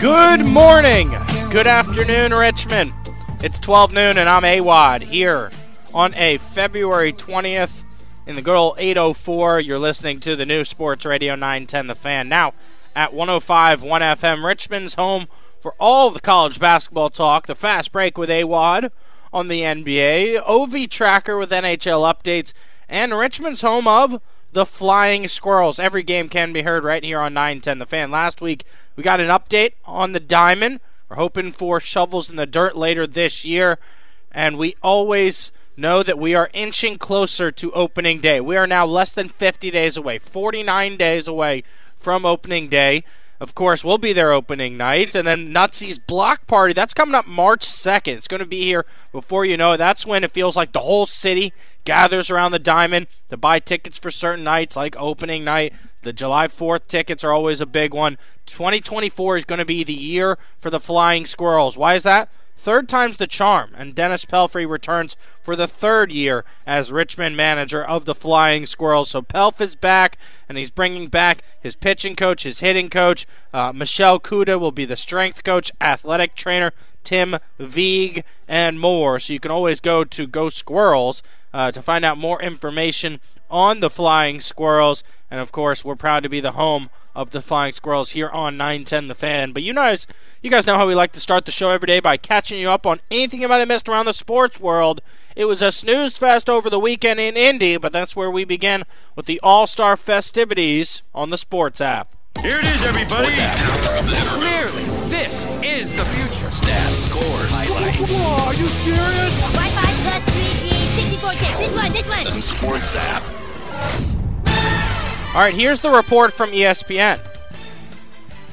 Good morning. Good afternoon, Richmond. It's 12 noon, and I'm AWadd here on a February 20th in the good old 804. You're listening to the new Sports Radio 910 The Fan. Now at 105 1 FM, Richmond's home for all the college basketball talk. The fast break with AWadd on the NBA, OV Tracker with NHL updates, and Richmond's home of the Flying Squirrels. Every game can be heard right here on 910 The Fan. Last week, we got an update on the Diamond. We're hoping for shovels in the dirt later this year. And we always know that we are inching closer to opening day. We are now less than 50 days away, 49 days away from opening day. Of course, we'll be there opening night. And then Nutsy's block party, that's coming up March 2nd. It's going to be here before you know. That's when it feels like the whole city gathers around the diamond to buy tickets for certain nights, like opening night. The July 4th tickets are always a big one. 2024 is going to be the year for the Flying Squirrels. Why is that? Third time's the charm, and Dennis Pelfrey returns for the third year as Richmond manager of the Flying Squirrels. So Pelf is back, and he's bringing back his pitching coach, his hitting coach. Uh, Michelle Kuda will be the strength coach, athletic trainer, Tim Vieg, and more. So you can always go to Go Squirrels uh, to find out more information on the Flying Squirrels. And of course, we're proud to be the home of the Flying Squirrels here on 910 The Fan. But you guys, you guys know how we like to start the show every day by catching you up on anything you might have missed around the sports world. It was a snooze fest over the weekend in Indy, but that's where we begin with the All Star festivities on the Sports app. Here it is, everybody. Clearly, this is the future. Stats, scores, highlights. Whoa, are you serious? Wi-Fi plus 3G, 64K. This one, this one. The Sports app. All right, here's the report from ESPN.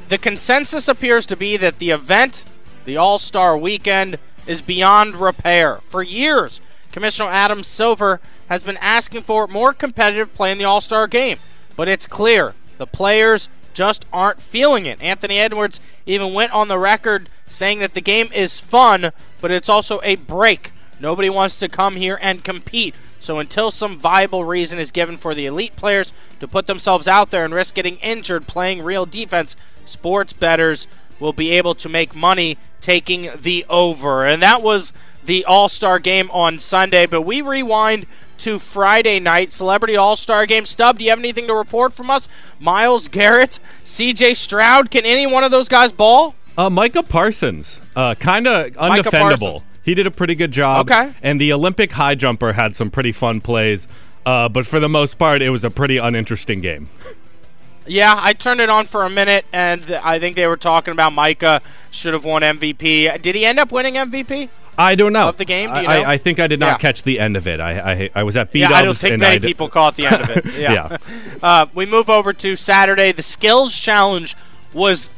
The consensus appears to be that the event, the All Star weekend, is beyond repair. For years, Commissioner Adam Silver has been asking for more competitive play in the All Star game. But it's clear the players just aren't feeling it. Anthony Edwards even went on the record saying that the game is fun, but it's also a break. Nobody wants to come here and compete. So until some viable reason is given for the elite players to put themselves out there and risk getting injured playing real defense, sports bettors will be able to make money taking the over. And that was the All Star game on Sunday. But we rewind to Friday night, Celebrity All Star game. Stub, do you have anything to report from us? Myles Garrett, CJ Stroud, can any one of those guys ball? Uh, Micah Parsons, uh, kind of undefendable. He did a pretty good job. Okay. And the Olympic high jumper had some pretty fun plays, uh, but for the most part, it was a pretty uninteresting game. Yeah, I turned it on for a minute, and I think they were talking about Micah should have won MVP. Did he end up winning MVP? I don't know Of the game, do you I, know? I, I think I did not Yeah. catch the end of it. I I, I was at B Yeah, I don't think many people caught the end of it. Yeah. Yeah. Uh, we move over to Saturday. The skills challenge was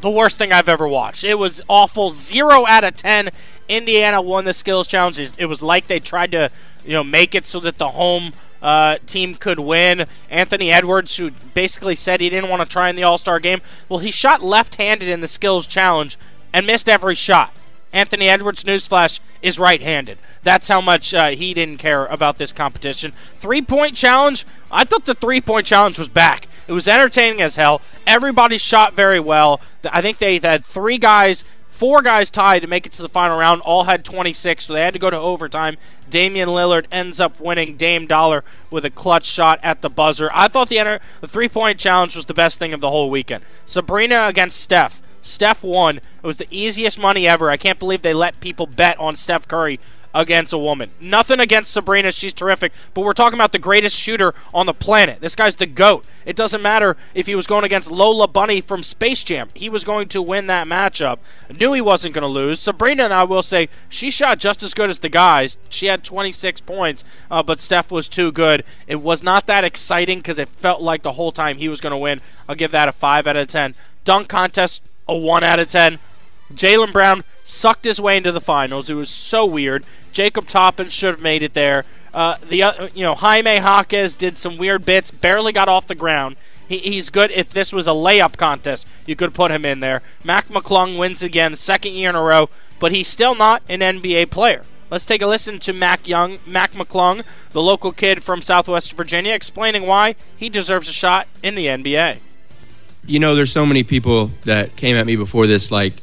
the worst thing I've ever watched. It was awful. Zero out of ten. Indiana won the skills challenge. It, was like they tried to, you know, make it so that the home uh, team could win. Anthony Edwards, who basically said he didn't want to try in the All Star game, well, he shot left-handed in the skills challenge and missed every shot. Anthony Edwards, newsflash, is right handed. That's how much uh, he didn't care about this competition. Three point challenge, I thought the three point challenge was back. It was entertaining as hell. Everybody shot very well. I think they had three guys, four guys tied to make it to the final round. All had 26, so they had to go to overtime. Damian Lillard ends up winning Dame Dollar with a clutch shot at the buzzer. I thought the, enter- the three point challenge was the best thing of the whole weekend. Sabrina against Steph. Steph won. It was the easiest money ever. I can't believe they let people bet on Steph Curry against a woman. Nothing against Sabrina. She's terrific. But we're talking about the greatest shooter on the planet. This guy's the GOAT. It doesn't matter if he was going against Lola Bunny from Space Jam. He was going to win that matchup. Knew he wasn't going to lose. Sabrina, I will say, she shot just as good as the guys. She had 26 points, uh, but Steph was too good. It was not that exciting because it felt like the whole time he was going to win. I'll give that a 5 out of 10. Dunk contest, a 1 out of 10. Jaylen Brown sucked his way into the finals. It was so weird. Jacob Toppin should have made it there. Uh, the uh, you know Jaime Jaquez did some weird bits, barely got off the ground. He, he's good. If this was a layup contest, you could put him in there. Mac McClung wins again, second year in a row, but he's still not an NBA player. Let's take a listen to Mac Young, Mac McClung, the local kid from Southwest Virginia, explaining why he deserves a shot in the NBA. You know, there's so many people that came at me before this, like,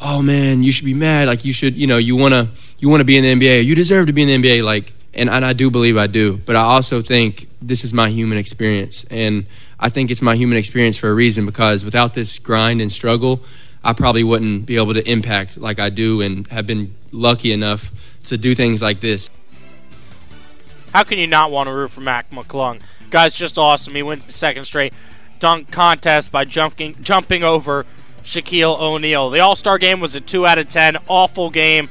oh man, you should be mad. Like you should, you know, you wanna you wanna be in the NBA. You deserve to be in the NBA. Like, and, and I do believe I do. But I also think this is my human experience, and I think it's my human experience for a reason because without this grind and struggle, I probably wouldn't be able to impact like I do, and have been lucky enough to do things like this. How can you not want to root for Mac McClung? Guy's just awesome. He wins the second straight dunk contest by jumping jumping over Shaquille O'Neal. The All Star game was a 2 out of 10. Awful game.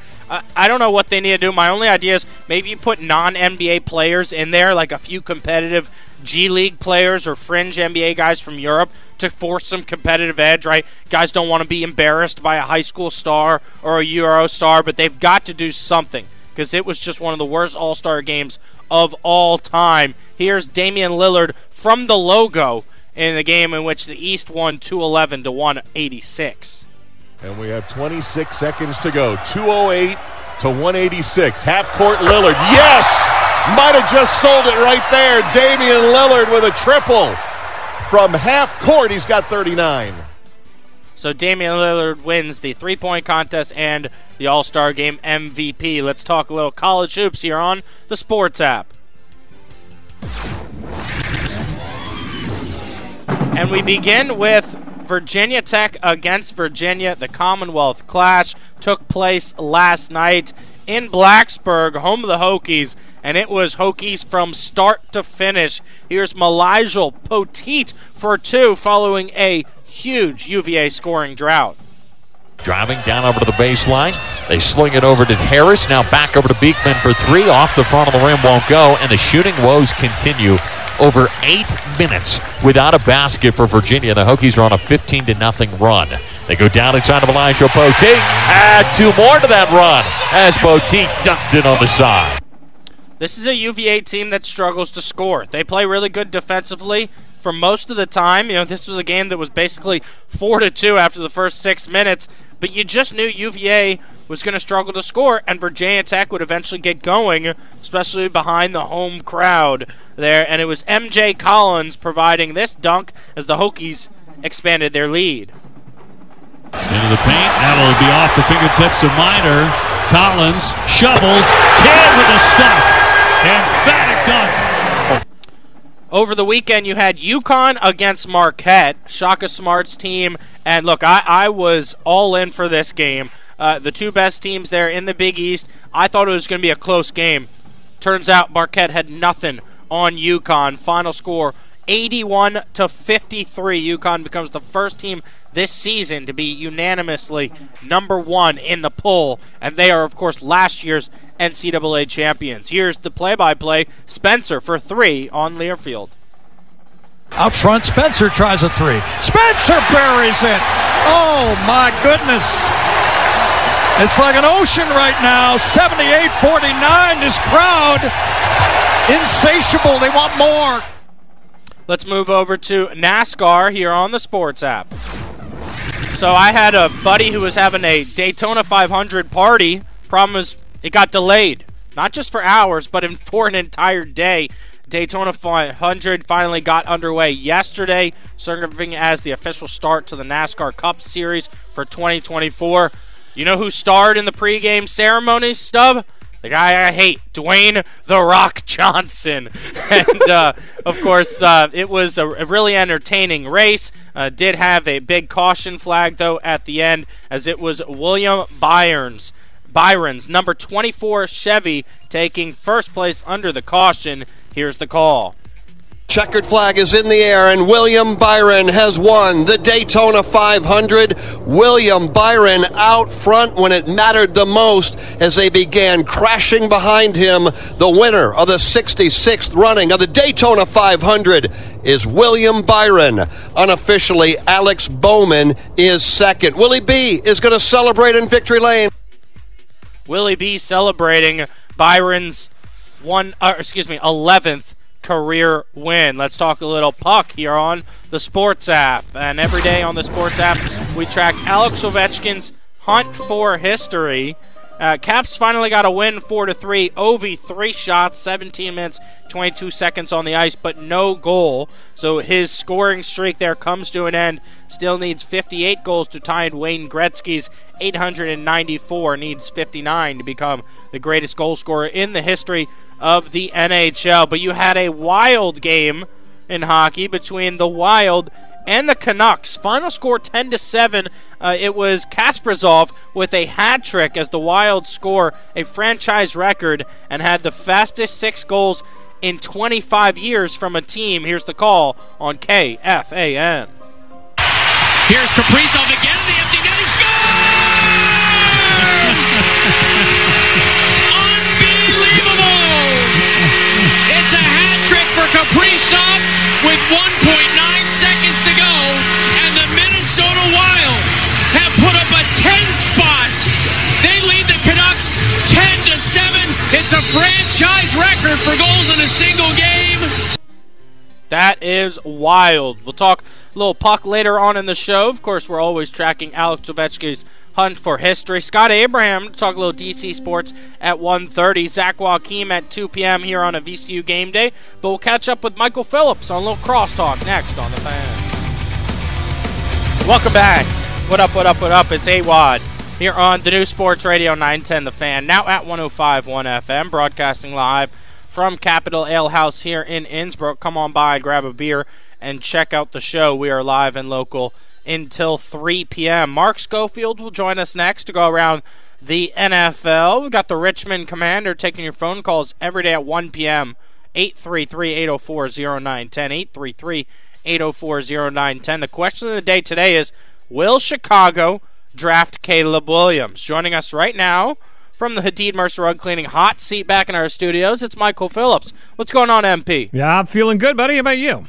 I don't know what they need to do. My only idea is maybe you put non NBA players in there, like a few competitive G League players or fringe NBA guys from Europe to force some competitive edge, right? Guys don't want to be embarrassed by a high school star or a Euro star, but they've got to do something because it was just one of the worst All Star games of all time. Here's Damian Lillard from the logo in the game in which the East won 211 to 186. And we have 26 seconds to go. 208 to 186. Half court Lillard. Yes! Might have just sold it right there. Damian Lillard with a triple. From half court, he's got 39. So Damian Lillard wins the three point contest and the All Star Game MVP. Let's talk a little college hoops here on the Sports app. And we begin with Virginia Tech against Virginia. The Commonwealth Clash took place last night in Blacksburg, home of the Hokies, and it was Hokies from start to finish. Here's Malijal Poteat for two following a huge UVA scoring drought. Driving down over to the baseline. They sling it over to Harris. Now back over to Beekman for three. Off the front of the rim won't go. And the shooting woes continue. Over eight minutes without a basket for Virginia. The Hokies are on a 15 to nothing run. They go down inside of Elijah Poteat. Add two more to that run as Poteat dunked it on the side. This is a UVA team that struggles to score. They play really good defensively for most of the time. You know, this was a game that was basically 4 to 2 after the first 6 minutes, but you just knew UVA was going to struggle to score and Virginia Tech would eventually get going, especially behind the home crowd there, and it was MJ Collins providing this dunk as the Hokies expanded their lead. Into the paint. That'll be off the fingertips of Miner. Collins shovels. Kidd with a stop. Over the weekend, you had UConn against Marquette, Shaka Smart's team. And look, I, I was all in for this game. Uh, the two best teams there in the Big East. I thought it was going to be a close game. Turns out Marquette had nothing on UConn. Final score 81 to 53. UConn becomes the first team this season to be unanimously number one in the poll, and they are, of course, last year's NCAA champions. Here's the play-by-play: Spencer for three on Learfield. Out front, Spencer tries a three. Spencer buries it. Oh my goodness. It's like an ocean right now. 78 49. This crowd, insatiable. They want more. Let's move over to NASCAR here on the Sports app. So I had a buddy who was having a Daytona 500 party. Problem is, it got delayed. Not just for hours, but in, for an entire day. Daytona 500 finally got underway yesterday, serving as the official start to the NASCAR Cup Series for 2024. You know who starred in the pregame ceremony, Stub? The guy I hate, Dwayne The Rock Johnson. and, uh, of course, uh, it was a, really entertaining race. Uh, did have a big caution flag, though, at the end, as it was William Byron's, Byron's number 24 Chevy taking first place under the caution. Here's the call. Checkered flag is in the air, and William Byron has won the Daytona 500. William Byron out front when it mattered the most as they began crashing behind him. The winner of the 66th running of the Daytona 500 is William Byron. Unofficially, Alex Bowman is second. Willie B is going to celebrate in victory lane. Willie B celebrating Byron's one, uh, excuse me, 11th career win. Let's talk a little puck here on the Sports app. And every day on the Sports app, we track Alex Ovechkin's hunt for history. Uh, Caps finally got a win, four to three. Ovi three shots, 17 minutes, 22 seconds on the ice, but no goal. So his scoring streak there comes to an end. Still needs 58 goals to tie Wayne Gretzky's 894. Needs 59 to become the greatest goal scorer in the history of the NHL. But you had a wild game in hockey between the Wild and the Canucks. Final score 10 to 7. Uh, it was Kaprizov with a hat trick as the Wild score a franchise record and had the fastest six goals in 25 years from a team. Here's the call on KFAN. Here's Kaprizov again record for goals in a single game. That is wild. We'll talk a little puck later on in the show. Of course, we're always tracking Alex Ovechkin's hunt for history. Scott Abraham talk a little DC sports at 1.30. Zach Joachim at 2 p.m. here on a VCU game day. But we'll catch up with Michael Phillips on a little crosstalk next on the fan. Welcome back. What up, what up, what up? It's AWadd here on the new Sports Radio 910 The Fan, now at 105.1 FM, broadcasting live from Capital Ale House here in Innsbrook. Come on by, grab a beer, and check out the show. We are live and local until 3 p.m. Mark Schofield will join us next to go around the NFL. We've got the Richmond Commander taking your phone calls every day at 1 p.m. 833-804-0910, 833-804-0910. The question of the day today is, will Chicago draft Caleb Williams? Joining us right now from the Hadid Mercer Rug Cleaning hot seat back in our studios, it's Michael Phillips. What's going on, MP? Yeah, I'm feeling good, buddy. How about you?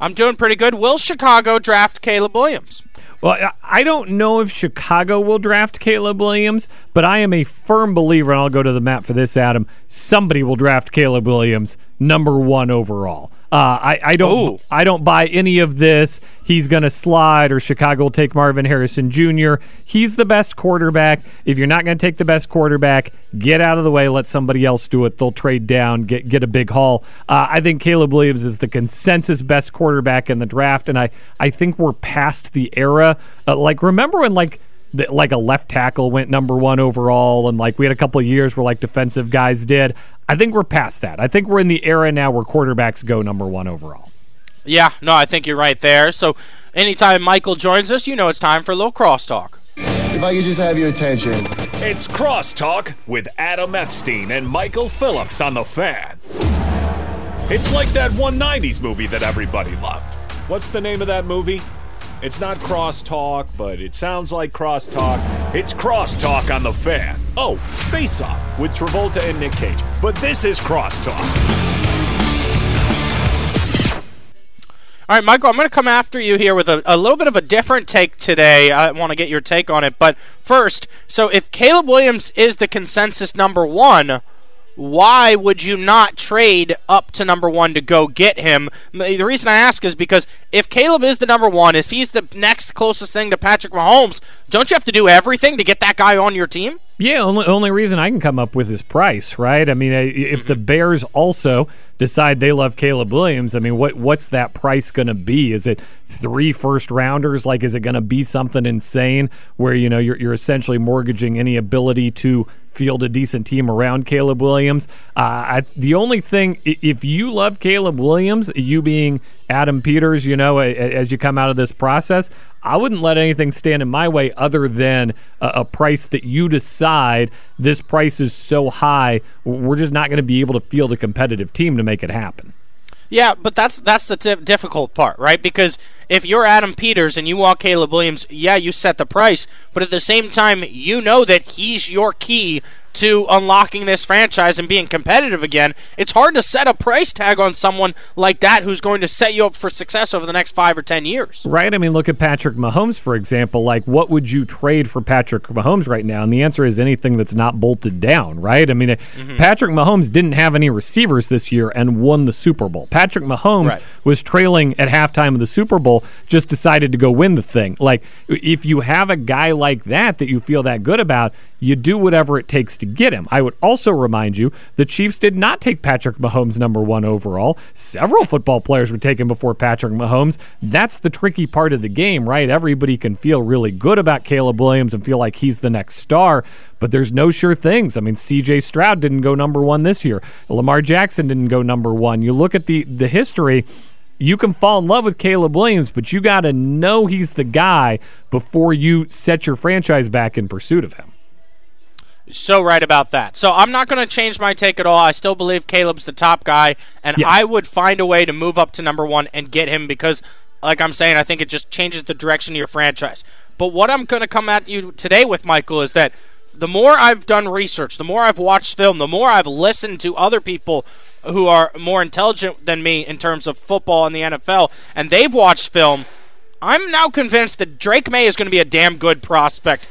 I'm doing pretty good. Will Chicago draft Caleb Williams? Well, I- I don't know if Chicago will draft Caleb Williams, but I am a firm believer, and I'll go to the map for this, Adam. Somebody will draft Caleb Williams number one overall. Uh, I, I don't Ooh. I don't buy any of this. He's going to slide, or Chicago will take Marvin Harrison Jr. He's the best quarterback. If you're not going to take the best quarterback, get out of the way. Let somebody else do it. They'll trade down, get get a big haul. Uh, I think Caleb Williams is the consensus best quarterback in the draft, and I I think we're past the era. Uh, like remember when like like a left tackle went number one overall, and like we had a couple of years where like defensive guys did. I think we're past that. I think we're in the era now where quarterbacks go number one overall. Yeah, no, I think you're right there. So anytime Michael joins us, you know it's time for a little crosstalk. If I could just have your attention. It's Crosstalk with Adam Epstein and Michael Phillips on the fan. It's like that 190s movie that everybody loved. What's the name of that movie? It's not Crosstalk, but it sounds like Crosstalk. It's Crosstalk on the fan. Oh, Face Off with Travolta and Nick Cage. But this is Crosstalk. All right, Michael, I'm going to come after you here with a, a little bit of a different take today. I want to get your take on it. But first, so if Caleb Williams is the consensus number one, why would you not trade up to number one to go get him? The reason I ask is because if Caleb is the number one, if he's the next closest thing to Patrick Mahomes, don't you have to do everything to get that guy on your team? Yeah, only only reason I can come up with is price, right? I mean, if the mm-hmm. Bears also decide they love Caleb Williams, I mean, what what's that price going to be? Is it three first rounders? Like, is it going to be something insane where you know you're you're essentially mortgaging any ability to field a decent team around Caleb Williams? Uh, I, the only thing, if you love Caleb Williams, you being Adam Peters, you know, a- a- as you come out of this process, I wouldn't let anything stand in my way other than a, a price that you decide this price is so high, we're just not going to be able to field a competitive team to make it happen. Yeah, but that's that's the di- difficult part, right? Because if you're Adam Peters and you want Caleb Williams, yeah, you set the price, but at the same time, you know that he's your key to unlocking this franchise and being competitive again. It's hard to set a price tag on someone like that who's going to set you up for success over the next 5 or 10 years. Right? I mean, look at Patrick Mahomes, for example. Like, what would you trade for Patrick Mahomes right now? And the answer is anything that's not bolted down, right? I mean, mm-hmm. Patrick Mahomes didn't have any receivers this year and won the Super Bowl. Patrick Mahomes Right. was trailing at halftime of the Super Bowl, just decided to go win the thing. Like, if you have a guy like that that you feel that good about, you do whatever it takes to get him. I would also remind you the Chiefs did not take Patrick Mahomes number one overall. Several football players were taken before Patrick Mahomes. That's the tricky part of the game, right? Everybody can feel really good about Caleb Williams and feel like he's the next star, but there's no sure things. I mean, CJ Stroud didn't go number one this year. Lamar Jackson didn't go number one. You look at the the history you can fall in love with Caleb Williams, but you got to know he's the guy before you set your franchise back in pursuit of him. So right about that. So I'm not going to change my take at all. I still believe Caleb's the top guy, and Yes. I would find a way to move up to number one and get him because, like I'm saying, I think it just changes the direction of your franchise. But what I'm going to come at you today with, Michael, is that the more I've done research, the more I've watched film, the more I've listened to other people who are more intelligent than me in terms of football and the NFL, and they've watched film. I'm now convinced that Drake Maye is going to be a damn good prospect,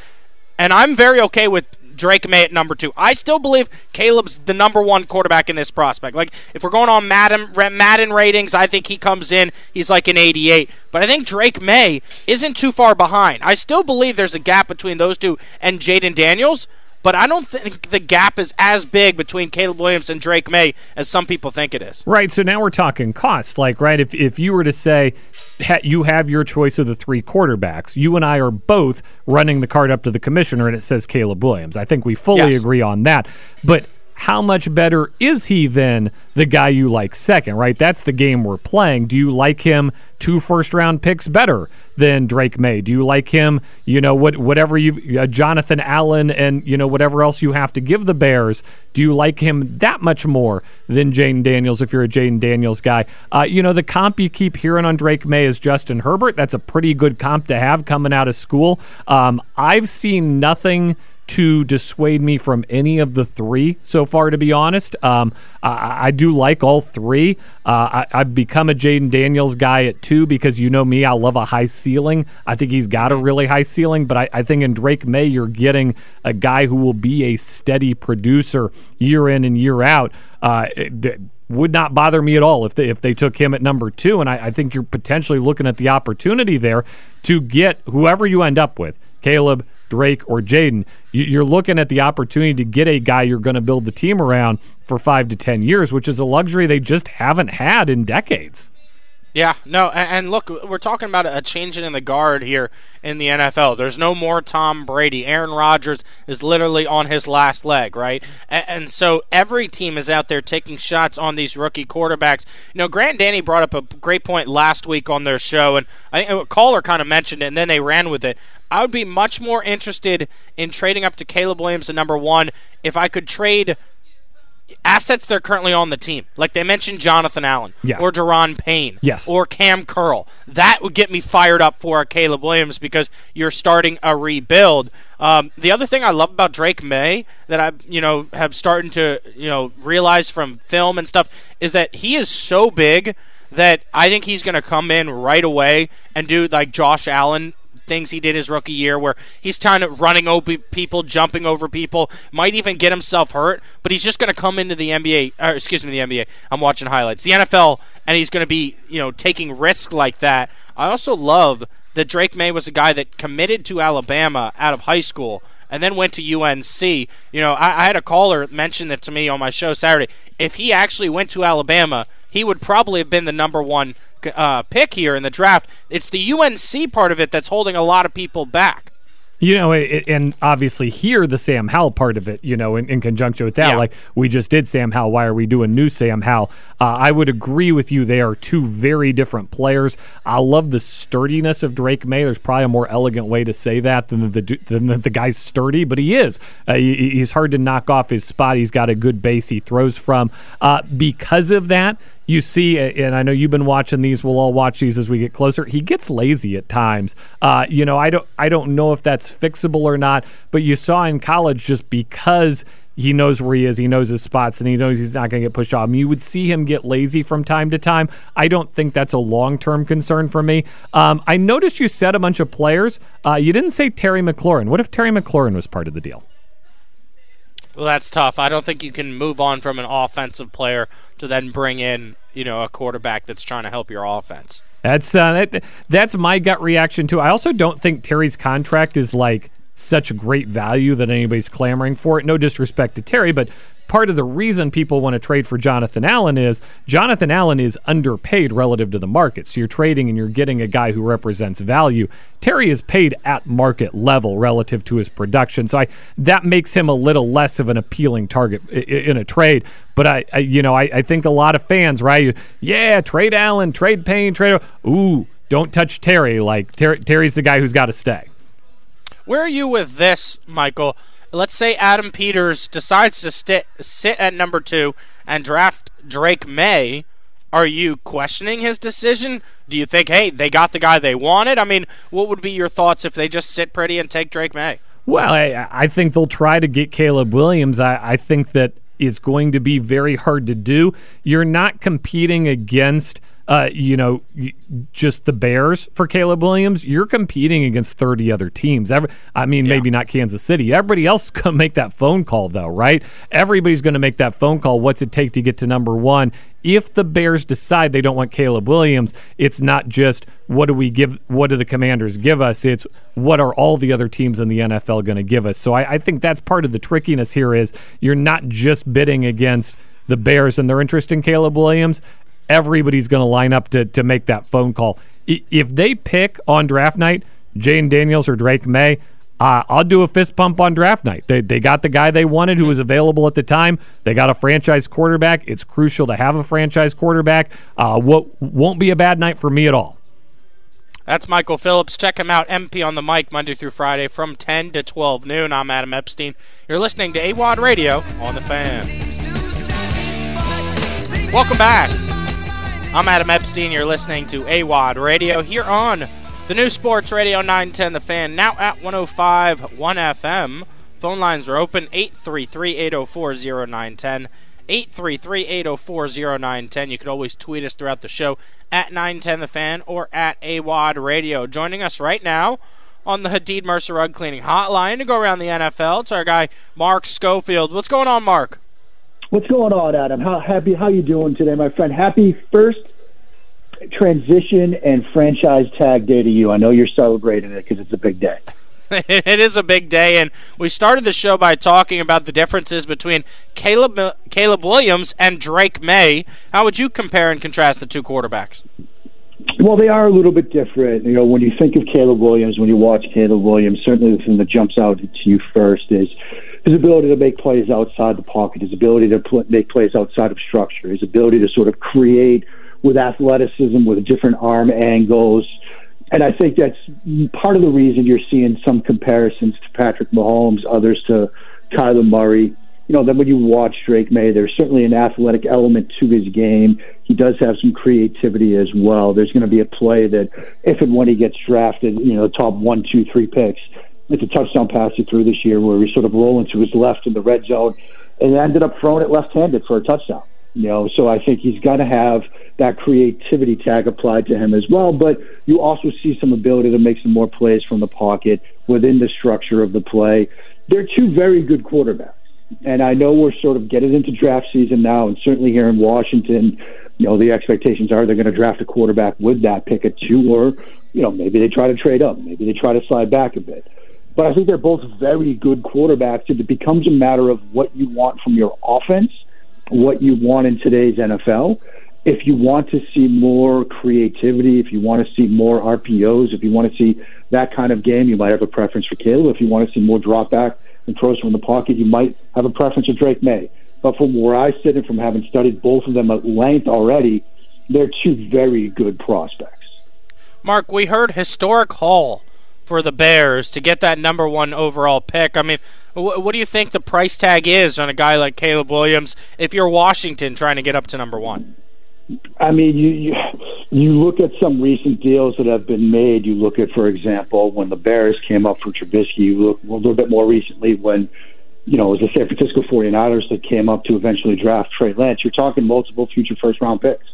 and I'm very okay with Drake Maye at number two. I still believe Caleb's the number one quarterback in this prospect. Like if we're going on Madden Madden ratings, I think he comes in. He's like an 88, but I think Drake Maye isn't too far behind. I still believe there's a gap between those two and Jayden Daniels. But I don't think the gap is as big between Caleb Williams and Drake Maye as some people think it is. Right. So now we're talking cost. Like, right, if, if you were to say ha- you have your choice of the three quarterbacks, you and I are both running the card up to the commissioner and it says Caleb Williams. I think we fully Yes. agree on that. But how much better is he than the guy you like second, right? That's the game we're playing. Do you like him two first round picks better than Drake Maye? Do you like him, you know, what whatever you uh, Jonathan Allen and you know whatever else you have to give the Bears? Do you like him that much more than Jayden Daniels if you're a Jayden Daniels guy? Uh, you know, the comp you keep hearing on Drake Maye is Justin Herbert. That's a pretty good comp to have coming out of school. Um, I've seen nothing to dissuade me from any of the three so far, to be honest. Um, I, I do like all three. Uh, I, I've become a Jayden Daniels guy at two because you know me, I love a high ceiling. I think he's got a really high ceiling, but I, I think in Drake Maye, you're getting a guy who will be a steady producer year in and year out. Uh, would not bother me at all if they if they took him at number two, and I, I think you're potentially looking at the opportunity there to get whoever you end up with, Caleb, Drake, or Jayden. you- You're looking at the opportunity to get a guy you're going to build the team around for five to ten years, which is a luxury they just haven't had in decades. Yeah, no, and look, we're talking about a changing in the guard here in the NFL. There's no more Tom Brady. Aaron Rodgers is literally on his last leg, right? And so every team is out there taking shots on these rookie quarterbacks. You know, Grant Danny brought up a great point last week on their show, and I think a caller kind of mentioned it, and then they ran with it. I would be much more interested in trading up to Caleb Williams at number one if I could trade assets that are currently on the team. Like they mentioned Jonathan Allen Yes. or Daron Payne Yes. or Cam Curl. That would get me fired up for Caleb Williams because you're starting a rebuild. Um, the other thing I love about Drake Maye that I you know have starting to you know realize from film and stuff is that he is so big that I think he's going to come in right away and do like Josh Allen things he did his rookie year where he's trying to running over people, jumping over people, might even get himself hurt, but he's just going to come into the NBA, or excuse me, the NBA. I'm watching highlights. The NFL, and he's going to be, you know, taking risks like that. I also love that Drake Maye was a guy that committed to Alabama out of high school and then went to UNC. You know, I, I had a caller mention that to me on my show Saturday. If he actually went to Alabama, he would probably have been the number one uh, pick here in the draft. It's the UNC part of it that's holding a lot of people back. You know, it, and obviously here the Sam Howell part of it, you know, in, in conjunction with that, Yeah. like we just did Sam Howell. Why are we doing new Sam Howell? Uh, I would agree with you. They are two very different players. I love the sturdiness of Drake Maye. There's probably a more elegant way to say that than the than that the guy's sturdy, but he is. Uh, he, he's hard to knock off his spot. He's got a good base he throws from. Uh, because of that, you see, and I know you've been watching these. We'll all watch these as we get closer. He gets lazy at times. Uh, you know, I don't, I don't know if that's fixable or not. But you saw in college, just because he knows where he is, he knows his spots, and he knows he's not going to get pushed off. I mean, you would see him get lazy from time to time. I don't think that's a long-term concern for me. Um, I noticed you said a bunch of players. Uh, you didn't say Terry McLaurin. What if Terry McLaurin was part of the deal? Well, that's tough. I don't think you can move on from an offensive player to then bring in, you know, a quarterback that's trying to help your offense. That's uh, that, that's my gut reaction too. I also don't think Terry's contract is like such great value that anybody's clamoring for it. No disrespect to Terry, but part of the reason people want to trade for Jonathan Allen is Jonathan Allen is underpaid relative to the market. So you're trading and you're getting a guy who represents value. Terry is paid at market level relative to his production. So I that makes him a little less of an appealing target in a trade. But I, I you know, I, I think a lot of fans, right? Yeah, trade Allen, trade Payne, trade. Ooh, don't touch Terry. Like Ter- Terry's the guy who's got to stay. Where are you with this, Michael? Let's say Adam Peters decides to sit sit at number two and draft Drake Maye, Are you questioning his decision? Do you think, hey, they got the guy they wanted? I mean, what would be your thoughts if they just sit pretty and take Drake Maye? Well, I, I think they'll try to get Caleb Williams. I, I think that is going to be very hard to do. You're not competing against uh, you know, just the Bears for Caleb Williams, you're competing against 30 other teams. Every, I mean, yeah. maybe not Kansas City. Everybody else to make that phone call, though, right? Everybody's going to make that phone call. What's it take to get to number one? If the Bears decide they don't want Caleb Williams, it's not just what do we give, what do the commanders give us? It's what are all the other teams in the NFL going to give us? So I, I think that's part of the trickiness here is you're not just bidding against the Bears and their interest in Caleb Williams everybody's going to line up to, to make that phone call. If they pick on draft night Jayden Daniels or Drake Maye, uh, I'll do a fist pump on draft night. They, they got the guy they wanted who was available at the time. They got a franchise quarterback. It's crucial to have a franchise quarterback. Uh, what won't be a bad night for me at all. That's Michael Phillips. Check him out, MP on the mic, Monday through Friday from 10 to 12 noon. I'm Adam Epstein. You're listening to AWadd Radio on the fan. Welcome back. I'm Adam Epstein. You're listening to AWadd Radio here on the new Sports Radio 910 The Fan, now at 105 1 FM. Phone lines are open 833 804 0910. 833 804 0910. You can always tweet us throughout the show at 910 The Fan or at AWadd Radio. Joining us right now on the Hadid Mercer Rug Cleaning Hotline to go around the NFL, it's our guy Mark Schofield. What's going on, Mark? What's going on, Adam? How happy? How you doing today, my friend? Happy first transition and franchise tag day to you. I know you're celebrating it because it's a big day. it is a big day, and we started the show by talking about the differences between Caleb Caleb Williams and Drake Maye. How would you compare and contrast the two quarterbacks? Well, they are a little bit different. You know, when you think of Caleb Williams, when you watch Caleb Williams, certainly the thing that jumps out to you first is his ability to make plays outside the pocket, his ability to pl- make plays outside of structure, his ability to sort of create with athleticism, with different arm angles. And I think that's part of the reason you're seeing some comparisons to Patrick Mahomes, others to Kyler Murray. You know, then when you watch Drake Maye, there's certainly an athletic element to his game. He does have some creativity as well. There's going to be a play that, if and when he gets drafted, you know, top one, two, three picks, it's a touchdown pass he threw this year where he sort of rolling to his left in the red zone and ended up throwing it left-handed for a touchdown. You know, so I think he's got to have that creativity tag applied to him as well. But you also see some ability to make some more plays from the pocket within the structure of the play. They're two very good quarterbacks. And I know we're sort of getting into draft season now, and certainly here in Washington, you know, the expectations are they're going to draft a quarterback with that pick at two, or, you know, maybe they try to trade up, maybe they try to slide back a bit. But I think they're both very good quarterbacks. It becomes a matter of what you want from your offense, what you want in today's NFL, if you want to see more creativity, if you want to see more RPOs, if you want to see that kind of game, you might have a preference for Caleb. If you want to see more drop back and throws from the pocket, you might have a preference for Drake Maye. But from where I sit and from having studied both of them at length already, they're two very good prospects. Mark, we heard historic haul for the Bears to get that number one overall pick. I mean, wh- what do you think the price tag is on a guy like Caleb Williams if you're Washington trying to get up to number one? I mean, you, you you look at some recent deals that have been made. You look at, for example, when the Bears came up for Trubisky. You look a little bit more recently when you know, it was the San Francisco 49ers that came up to eventually draft Trey Lance. You're talking multiple future first round picks.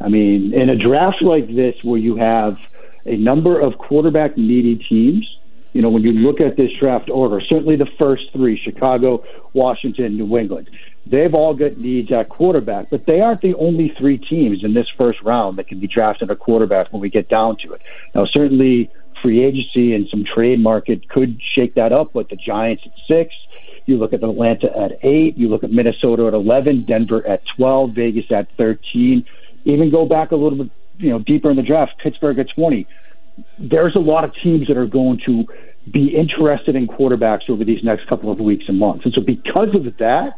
I mean, in a draft like this where you have – a number of quarterback needy teams. You know, when you look at this draft order, certainly the first three Chicago, Washington, New England they've all got needs at quarterback, but they aren't the only three teams in this first round that can be drafted a quarterback when we get down to it. Now, certainly free agency and some trade market could shake that up. But the Giants at six, you look at Atlanta at eight, you look at Minnesota at 11, Denver at 12, Vegas at 13. Even go back a little bit, you know, deeper in the draft, Pittsburgh at 20. There's a lot of teams that are going to be interested in quarterbacks over these next couple of weeks and months. And so because of that,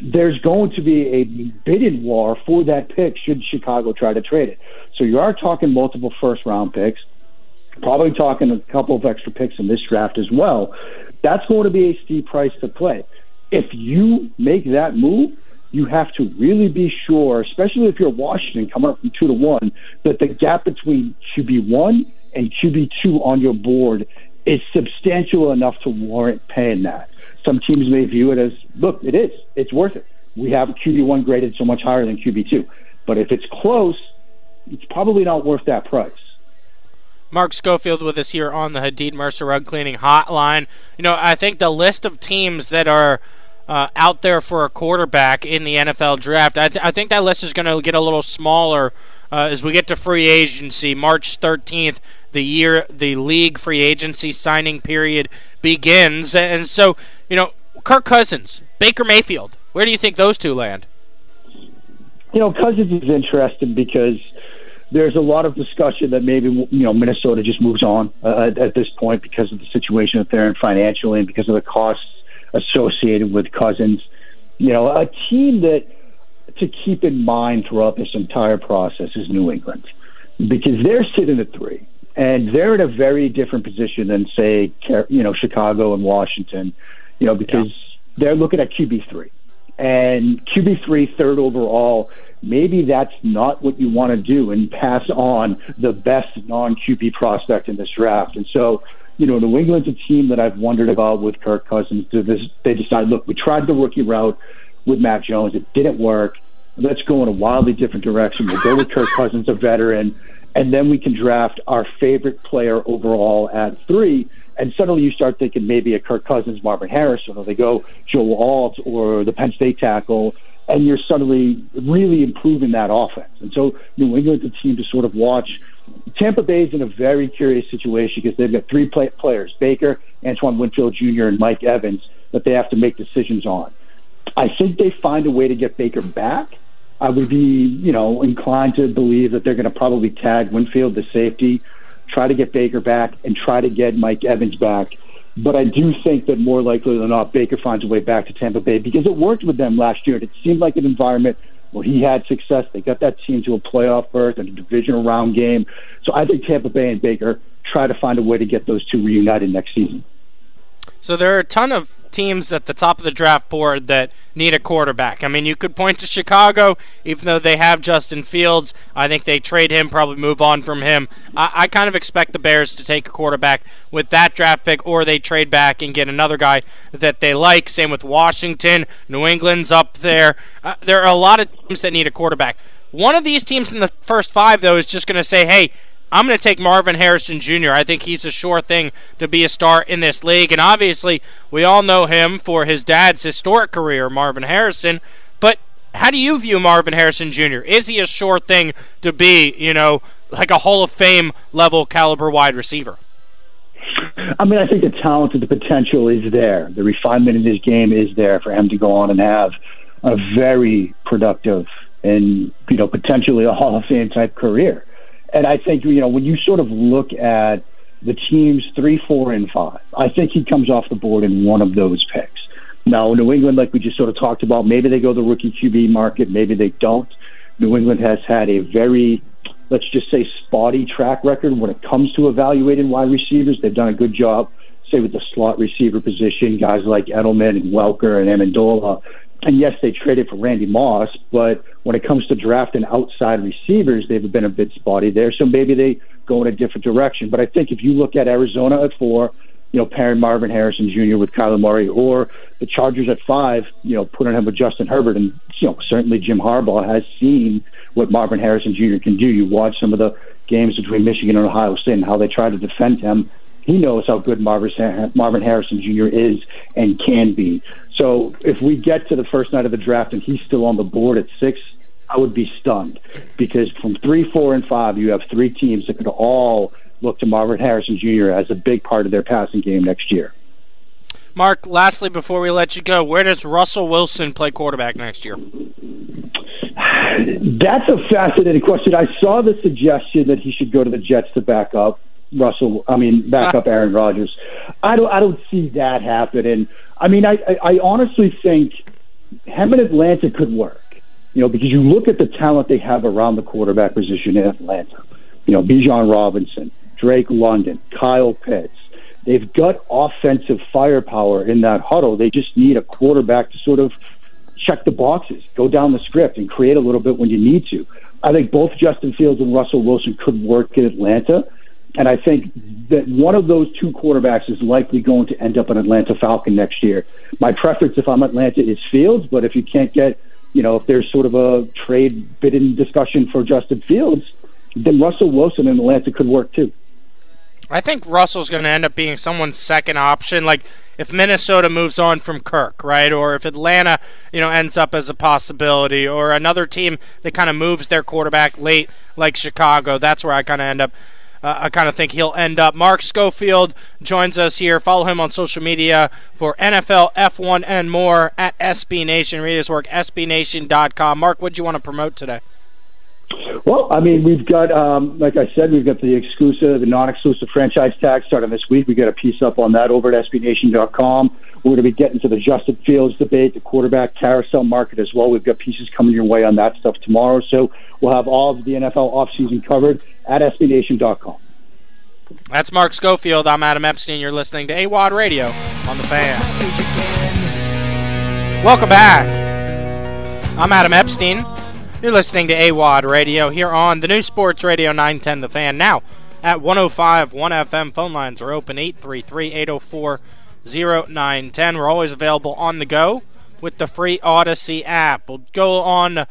there's going to be a bidding war for that pick should Chicago try to trade it. So you are talking multiple first round picks, probably talking a couple of extra picks in this draft as well. That's going to be a steep price to play. If you make that move, you have to really be sure, especially if you're Washington coming up from two to one, that the gap between QB one and QB two on your board is substantial enough to warrant paying that. Some teams may view it as, look, it is. It's worth it. We have QB1 graded so much higher than QB2. But if it's close, it's probably not worth that price. Mark Schofield with us here on the Hadid Mercer Rug Cleaning Hotline. You know, I think the list of teams that are uh, out there for a quarterback in the NFL draft, I, th- I think that list is going to get a little smaller uh, as we get to free agency. March 13th, the year the league free agency signing period begins. And so, you know, Kirk Cousins, Baker Mayfield, where do you think those two land? You know, Cousins is interesting because there's a lot of discussion that maybe you know Minnesota just moves on uh, at this point because of the situation that they're in financially and because of the costs associated with Cousins. You know, a team that to keep in mind throughout this entire process is New England because they're sitting at three and they're in a very different position than say you know Chicago and Washington. You know, because yeah. they're looking at QB three and QB three third overall maybe that's not what you want to do and pass on the best non QB prospect in this draft. And so, you know, New England's a team that I've wondered about with Kirk Cousins. They decide, look, we tried the rookie route with Mac Jones, it didn't work. Let's go in a wildly different direction. We'll go with Kirk Cousins, a veteran, and then we can draft our favorite player overall at three. And suddenly you start thinking maybe a Kirk Cousins, Marvin Harrison, or they go Joe Alt or the Penn State tackle and you're suddenly really improving that offense. And so New England's a team to sort of watch. Tampa Bay's in a very curious situation because they've got three play- players Baker, Antoine Winfield Jr., and Mike Evans that they have to make decisions on. I think they find a way to get Baker back. I would be, you know, inclined to believe that they're going to probably tag Winfield, the safety, try to get Baker back, and try to get Mike Evans back but I do think that more likely than not, Baker finds a way back to Tampa Bay because it worked with them last year. It seemed like an environment where he had success. They got that team to a playoff berth and a divisional round game. So I think Tampa Bay and Baker try to find a way to get those two reunited next season. So there are a ton of teams at the top of the draft board that need a quarterback. I mean, you could point to Chicago, even though they have Justin Fields. I think they trade him, probably move on from him. I, I kind of expect the Bears to take a quarterback with that draft pick, or they trade back and get another guy that they like. Same with Washington. New England's up there. Uh, there are a lot of teams that need a quarterback. One of these teams in the first five, though, is just going to say, hey, I'm going to take Marvin Harrison Jr. I think he's a sure thing to be a star in this league. And obviously, we all know him for his dad's historic career, Marvin Harrison. But how do you view Marvin Harrison Jr.? Is he a sure thing to be, you know, like a Hall of Fame level caliber wide receiver? I mean, I think the talent and the potential is there. The refinement in his game is there for him to go on and have a very productive and, you know, potentially a Hall of Fame type career. And I think, you know, when you sort of look at the teams three, four, and five, I think he comes off the board in one of those picks. Now, New England, like we just sort of talked about, maybe they go the rookie QB market, maybe they don't. New England has had a very, let's just say, spotty track record when it comes to evaluating wide receivers. They've done a good job, say, with the slot receiver position, guys like Edelman and Welker and Amendola and yes, they traded for Randy Moss, but when it comes to drafting outside receivers, they've been a bit spotty there. So maybe they go in a different direction. But I think if you look at Arizona at four, you know, pairing Marvin Harrison Jr. with Kyler Murray, or the Chargers at five, you know, putting him with Justin Herbert, and you know, certainly Jim Harbaugh has seen what Marvin Harrison Jr. can do. You watch some of the games between Michigan and Ohio State and how they try to defend him. He knows how good Marvin Marvin Harrison Jr. is and can be. So if we get to the first night of the draft and he's still on the board at six, I would be stunned because from three, four, and five, you have three teams that could all look to Marvin Harrison Jr. as a big part of their passing game next year. Mark, lastly, before we let you go, where does Russell Wilson play quarterback next year? That's a fascinating question. I saw the suggestion that he should go to the Jets to back up Russell. I mean, back up Aaron Rodgers. I don't. I don't see that happening. I mean, I, I, I honestly think him in Atlanta could work. You know, because you look at the talent they have around the quarterback position in Atlanta. You know, Bijan Robinson, Drake London, Kyle Pitts. They've got offensive firepower in that huddle. They just need a quarterback to sort of check the boxes, go down the script, and create a little bit when you need to. I think both Justin Fields and Russell Wilson could work in Atlanta. And I think that one of those two quarterbacks is likely going to end up an Atlanta Falcon next year. My preference, if I'm Atlanta, is Fields. But if you can't get, you know, if there's sort of a trade bidding discussion for Justin Fields, then Russell Wilson in Atlanta could work too. I think Russell's going to end up being someone's second option. Like if Minnesota moves on from Kirk, right, or if Atlanta, you know, ends up as a possibility, or another team that kind of moves their quarterback late, like Chicago. That's where I kind of end up. Uh, I kind of think he'll end up. Mark Schofield joins us here. Follow him on social media for NFL, F1, and more at SB Nation. Read his work, SBNation.com. Mark, what do you want to promote today? Well, I mean, we've got, um, like I said, we've got the exclusive and non-exclusive franchise tag starting this week. We got a piece up on that over at SBNation.com. We're going to be getting to the Justin Fields debate, the quarterback carousel market as well. We've got pieces coming your way on that stuff tomorrow. So we'll have all of the NFL offseason covered at SBNation.com. That's Mark Schofield. I'm Adam Epstein. You're listening to AWadd Radio on the fan. Welcome back. I'm Adam Epstein. You're listening to AWadd Radio here on the new Sports Radio 910 The Fan. Now at 105 1 FM. Phone lines are open 833 804 0910. We're always available on the go with the free Odyssey app. We'll go on,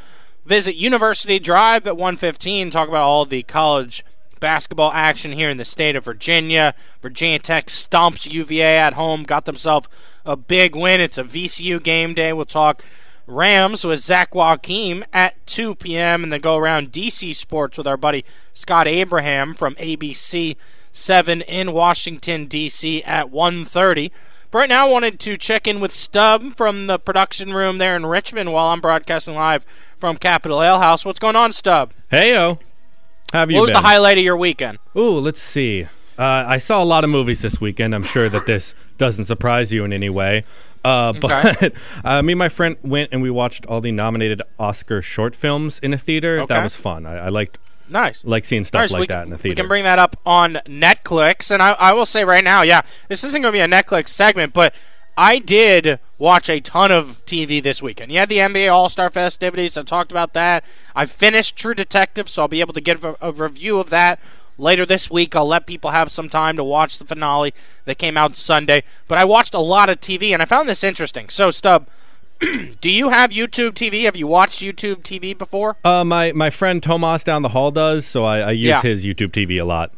visit University Drive at 115, talk about all the college basketball action here in the state of Virginia. Virginia Tech stomps UVA at home, got themselves a big win. It's a VCU game day. We'll talk Rams with Zach Joachim at 2 p.m. and then go around DC Sports with our buddy Scott Abraham from ABC 7 in Washington D.C. at 1:30. But right now, I wanted to check in with Stub from the production room there in Richmond while I'm broadcasting live from Capitol Ale House. What's going on, Stub? Heyo. How have you What was been? the highlight of your weekend? Ooh, let's see. Uh, I saw a lot of movies this weekend. I'm sure that this doesn't surprise you in any way. Uh, Okay. but uh, me and my friend went and we watched all the nominated Oscar short films in a theater. Okay. That was fun. I, I liked Nice. like seeing stuff Nice, like we that in the We can bring that up on Netflix, and I, I will say right now, yeah, this isn't going to be a Netflix segment, but I did watch a ton of TV this weekend. You had the NBA All Star festivities. I talked about that. I finished True Detective, so I'll be able to give a, a review of that later this week. I'll let people have some time to watch the finale that came out Sunday. But I watched a lot of TV, and I found this interesting. So, Stub, do you have YouTube TV? Have you watched YouTube TV before? uh, my my friend Tomas down the hall does, so I, I use Yeah. his YouTube TV a lot.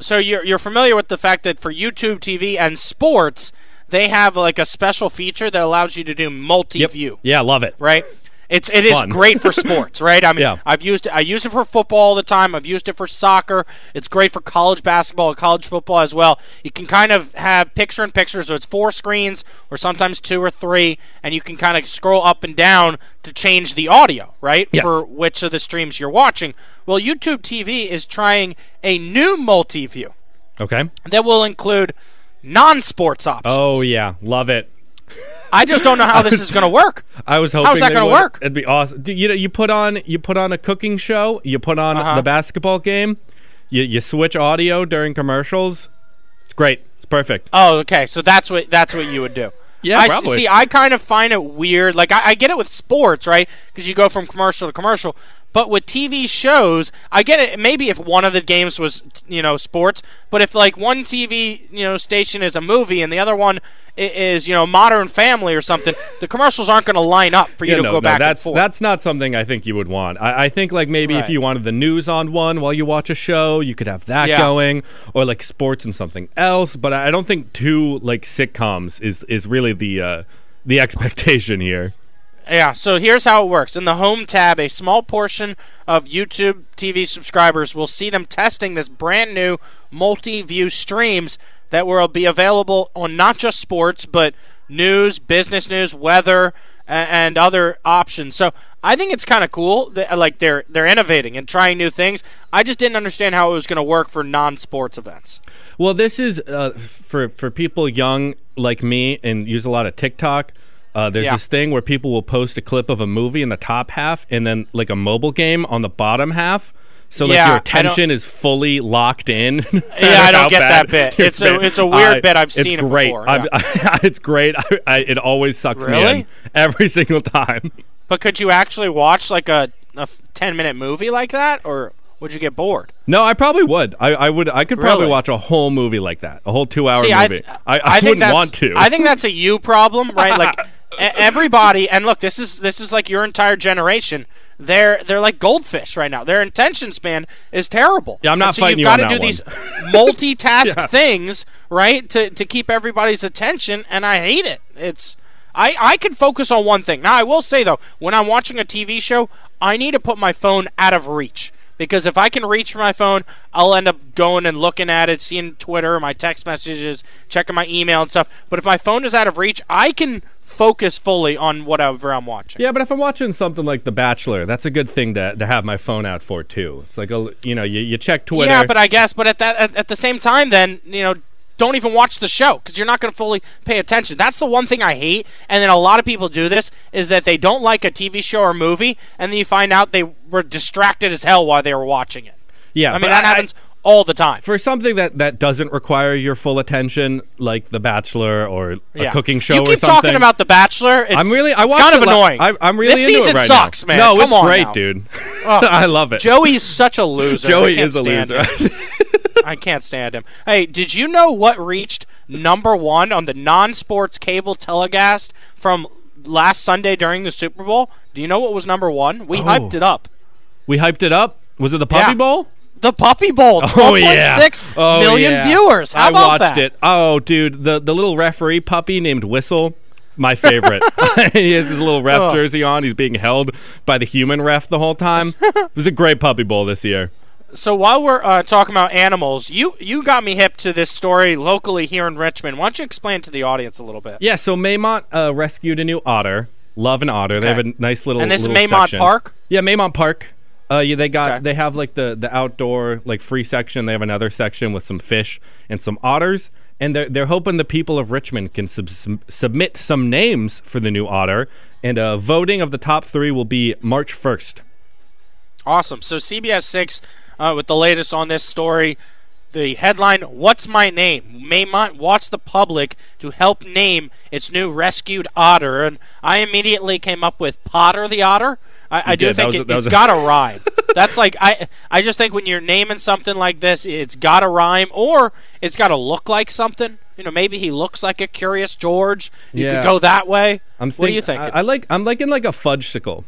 so you're you're familiar with the fact that for YouTube TV and sports, they have like a special feature that allows you to do multi-view. Yeah, love it. Right. It's it is great for sports, right? I mean, Yeah. I've used it. I use it for football all the time. I've used it for soccer. It's great for college basketball and college football as well. You can kind of have picture in picture, so it's four screens or sometimes two or three, and you can kind of scroll up and down to change the audio, right? Yes. For which of the streams you're watching. Well, YouTube TV is trying a new multi-view Okay. that will include non-sports options. Oh yeah, love it. I just don't know how this is going to work. I was hoping How's that gonna work? It'd be awesome. You know, you put on you put on a cooking show. You put on Uh-huh. the basketball game. You you switch audio during commercials. It's great. It's perfect. Oh, okay. So that's what that's what you would do. Yeah, I probably. see. I kind of find it weird. Like I, I get it with sports, right? Because you go from commercial to commercial. But with TV shows, I get it. Maybe if one of the games was, you know, sports, but if like one TV, you know, station is a movie and the other one is, you know, Modern Family or something, the commercials aren't going to line up for you Yeah, to no, go no, back that's and forth. that's not something I think you would want. I, I think like maybe if you wanted the news on one while you watch a show, you could have that Yeah. going, or like sports and something else. But I I don't think two like sitcoms is is really the uh, the expectation here. Yeah, so here's how it works. In the home tab, a small portion of YouTube TV subscribers will see them testing this brand new multi view streams that will be available on not just sports, but news, business news, weather, and other options. So I think it's kind of cool. That, like they're they're innovating and trying new things. I just didn't understand how it was going to work for non-sports events. Well, this is uh, for for people young like me and use a lot of TikTok. Uh, there's Yeah. this thing where people will post a clip of a movie in the top half and then like a mobile game on the bottom half. So like Yeah, your attention is fully locked in. Yeah, I don't get that bit. It's a- it's a weird I- bit. I've seen it great. before, I'm- it's great. I, I, it always sucks me in every single time. But could you actually watch like a, a 10 minute movie like that, or would you get bored? No, I probably would. I, I would. I could probably Really? watch a whole movie like that, a whole two-hour See, movie. I, I, I think wouldn't want to. I think that's a you problem, right? Like everybody, and look, this is this is like your entire generation. They're they're like goldfish right now. Their attention span is terrible. Yeah, I'm not And so fighting you've you gotta do these multitask Yeah. things, right, to to keep everybody's attention, and I hate it. It's I, I could focus on one thing. Now, I will say, though, when I'm watching a TV show, I need to put my phone out of reach. Because if I can reach for my phone, I'll end up going and looking at it, seeing Twitter, my text messages, checking my email and stuff. But if my phone is out of reach, I can focus fully on whatever I'm watching. Yeah, but if I'm watching something like The Bachelor, that's a good thing to, to have my phone out for too. It's like a you know you, you check Twitter. Yeah, but I guess, but at that at, at the same time, then you know, don't even watch the show because you're not going to fully pay attention. That's the one thing I hate. And then a lot of people do this is that they don't like a TV show or movie, and then you find out they were distracted as hell while they were watching it. yeah, I mean that happens all the time. for something that that doesn't require your full attention, like The Bachelor or a Yeah. cooking show You or keep something. talking about The Bachelor. It's, I'm really. I it's kind of annoying. I, I'm really this into season it right sucks, now. man. No, Come it's on great, now. dude. Ugh. I love it. Joey's such a loser. Joey is a loser. I can't stand him. Hey, did you know what reached number one on the non-sports cable telecast from last Sunday during the Super Bowl? Do you know what was number one? We Oh. hyped it up. we hyped it up. Was it the Puppy Yeah. Bowl? The Puppy Bowl, Oh twelve point yeah, six oh, million yeah. viewers. How I about watched that? it. Oh, dude, the the little referee puppy named Whistle. My favorite. he has his little ref Oh. jersey on. He's being held by the human ref the whole time. it was a great puppy bowl this year. So while we're uh, talking about animals, you you got me hip to this story locally here in Richmond. Why don't you explain to the audience a little bit? Yeah, so Maymont uh, rescued a new otter. Love an otter. They have a nice little. And this is little Maymont section. Park? Yeah, Maymont Park. Uh, yeah, they got Okay. they have like the the outdoor like free section. They have another section with some fish and some otters. And they're they're hoping the people of Richmond can sub- sub- submit some names for the new otter. And uh, voting of the top three will be March first. Awesome. So CBS Six uh, with the latest on this story. The headline: What's my name? Maymont wants the public to help name its new rescued otter, and I immediately came up with Potter the otter. I, I do did. Think it, a- got to rhyme. That's like I. I just think when you're naming something like this, it's got to rhyme, or it's got to look like something. You know, maybe he looks like a Curious George. You Yeah. could go that way. I'm what are you think- thinking? I, I like I'm liking like a fudgesicle.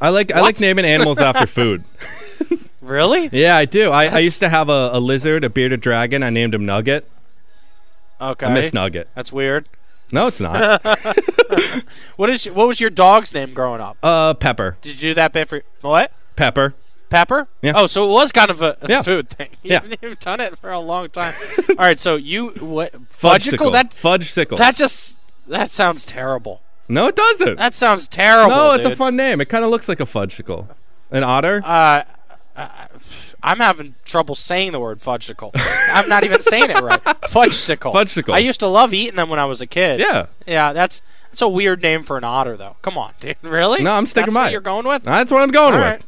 I like I like naming animals after food. really? Yeah, I do. I, I used to have a, a lizard, a bearded dragon. I named him Nugget. Okay. I miss Nugget. That's weird. No, it's not. what is what was your dog's name growing up? uh, Pepper. Did you do that bit for what? Pepper. Pepper? Yeah. Oh, so it was kind of a, a Yeah. food thing. Yeah. You've done it for a long time. All right, so you what fudgicle? Fudgesicle. That Fudgesicle. that just that sounds terrible. no, it doesn't. That sounds terrible. no, it's a fun name. It kind of looks like a fudgesicle. An otter. Uh, uh, I'm having trouble saying the word fudgicle. I'm not even saying it right. Fudgesicle. Fudgesicle. I used to love eating them when I was a kid. Yeah. Yeah, that's that's a weird name for an otter, though. Come on, dude. Really? No, I'm sticking that's by what it. you're going with. That's what I'm going All with. right.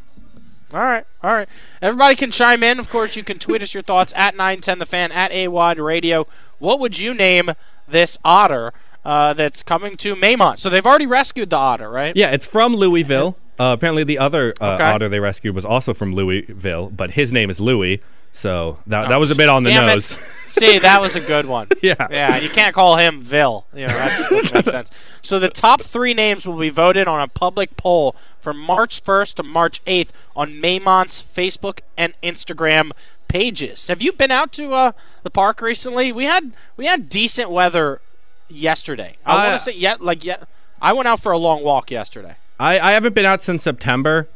All right, all right. Everybody can chime in. Of course, you can tweet us your thoughts at 910 the fan at AWadd Radio. What would you name this otter uh, that's coming to Maymont? So they've already rescued the otter, right? Yeah, it's from Louisville. Uh, apparently, the other uh, Okay. otter they rescued was also from Louisville, but his name is Louis. So that, that was a bit on the nose. See, that was a good one. Yeah. Yeah, you can't call him Vil. You know, that just doesn't make sense. So the top three names will be voted on a public poll from March 1st to March 8th on Maymont's Facebook and Instagram pages. Have you been out to uh, the park recently? We had we had decent weather yesterday. I I- want to say yeah, like yeah. I went out for a long walk yesterday. I, I haven't been out since September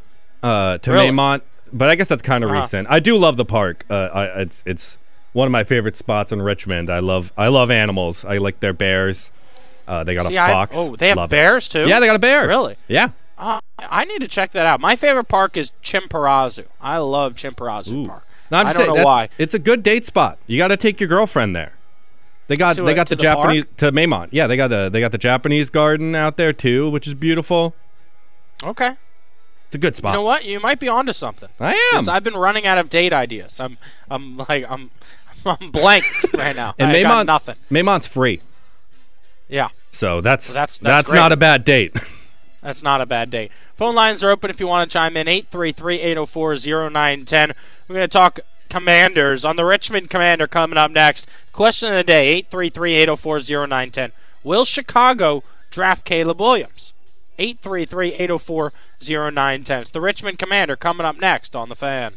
uh, to Really? Maymont, but I guess that's kind of Uh-huh. recent. I do love the park. Uh, I, it's it's one of my favorite spots in Richmond. I love I love animals. I like their bears. Uh, they got See, a I- fox. oh, they have Love it. bears too. Yeah, they got a bear. Really? Yeah. Uh, I need to check that out. My favorite park is Chimborazo. I love Chimborazo Park. No, I'm I don't saying, know why. It's a good date spot. You got to take your girlfriend there. They got To they a- got the the Japanese to Maymont. Yeah, they got the they got the Japanese garden out there too, which is beautiful. Okay. It's a good spot. You know what? You might be onto something. I am. I've been running out of date ideas. I'm I'm like I'm I'm blank right now. And I got Maymont's, nothing. Maymont's free, Yeah. so that's So that's- that's, that's not a bad date. That's not a bad date. Phone lines are open if you want to chime in 833-804-0910. We're going to talk Commanders on the Richmond Commander coming up next. Question of the day 833-804-0910. Will Chicago draft Caleb Williams? 833-804-0910. It's the Richmond Commander coming up next on the fan.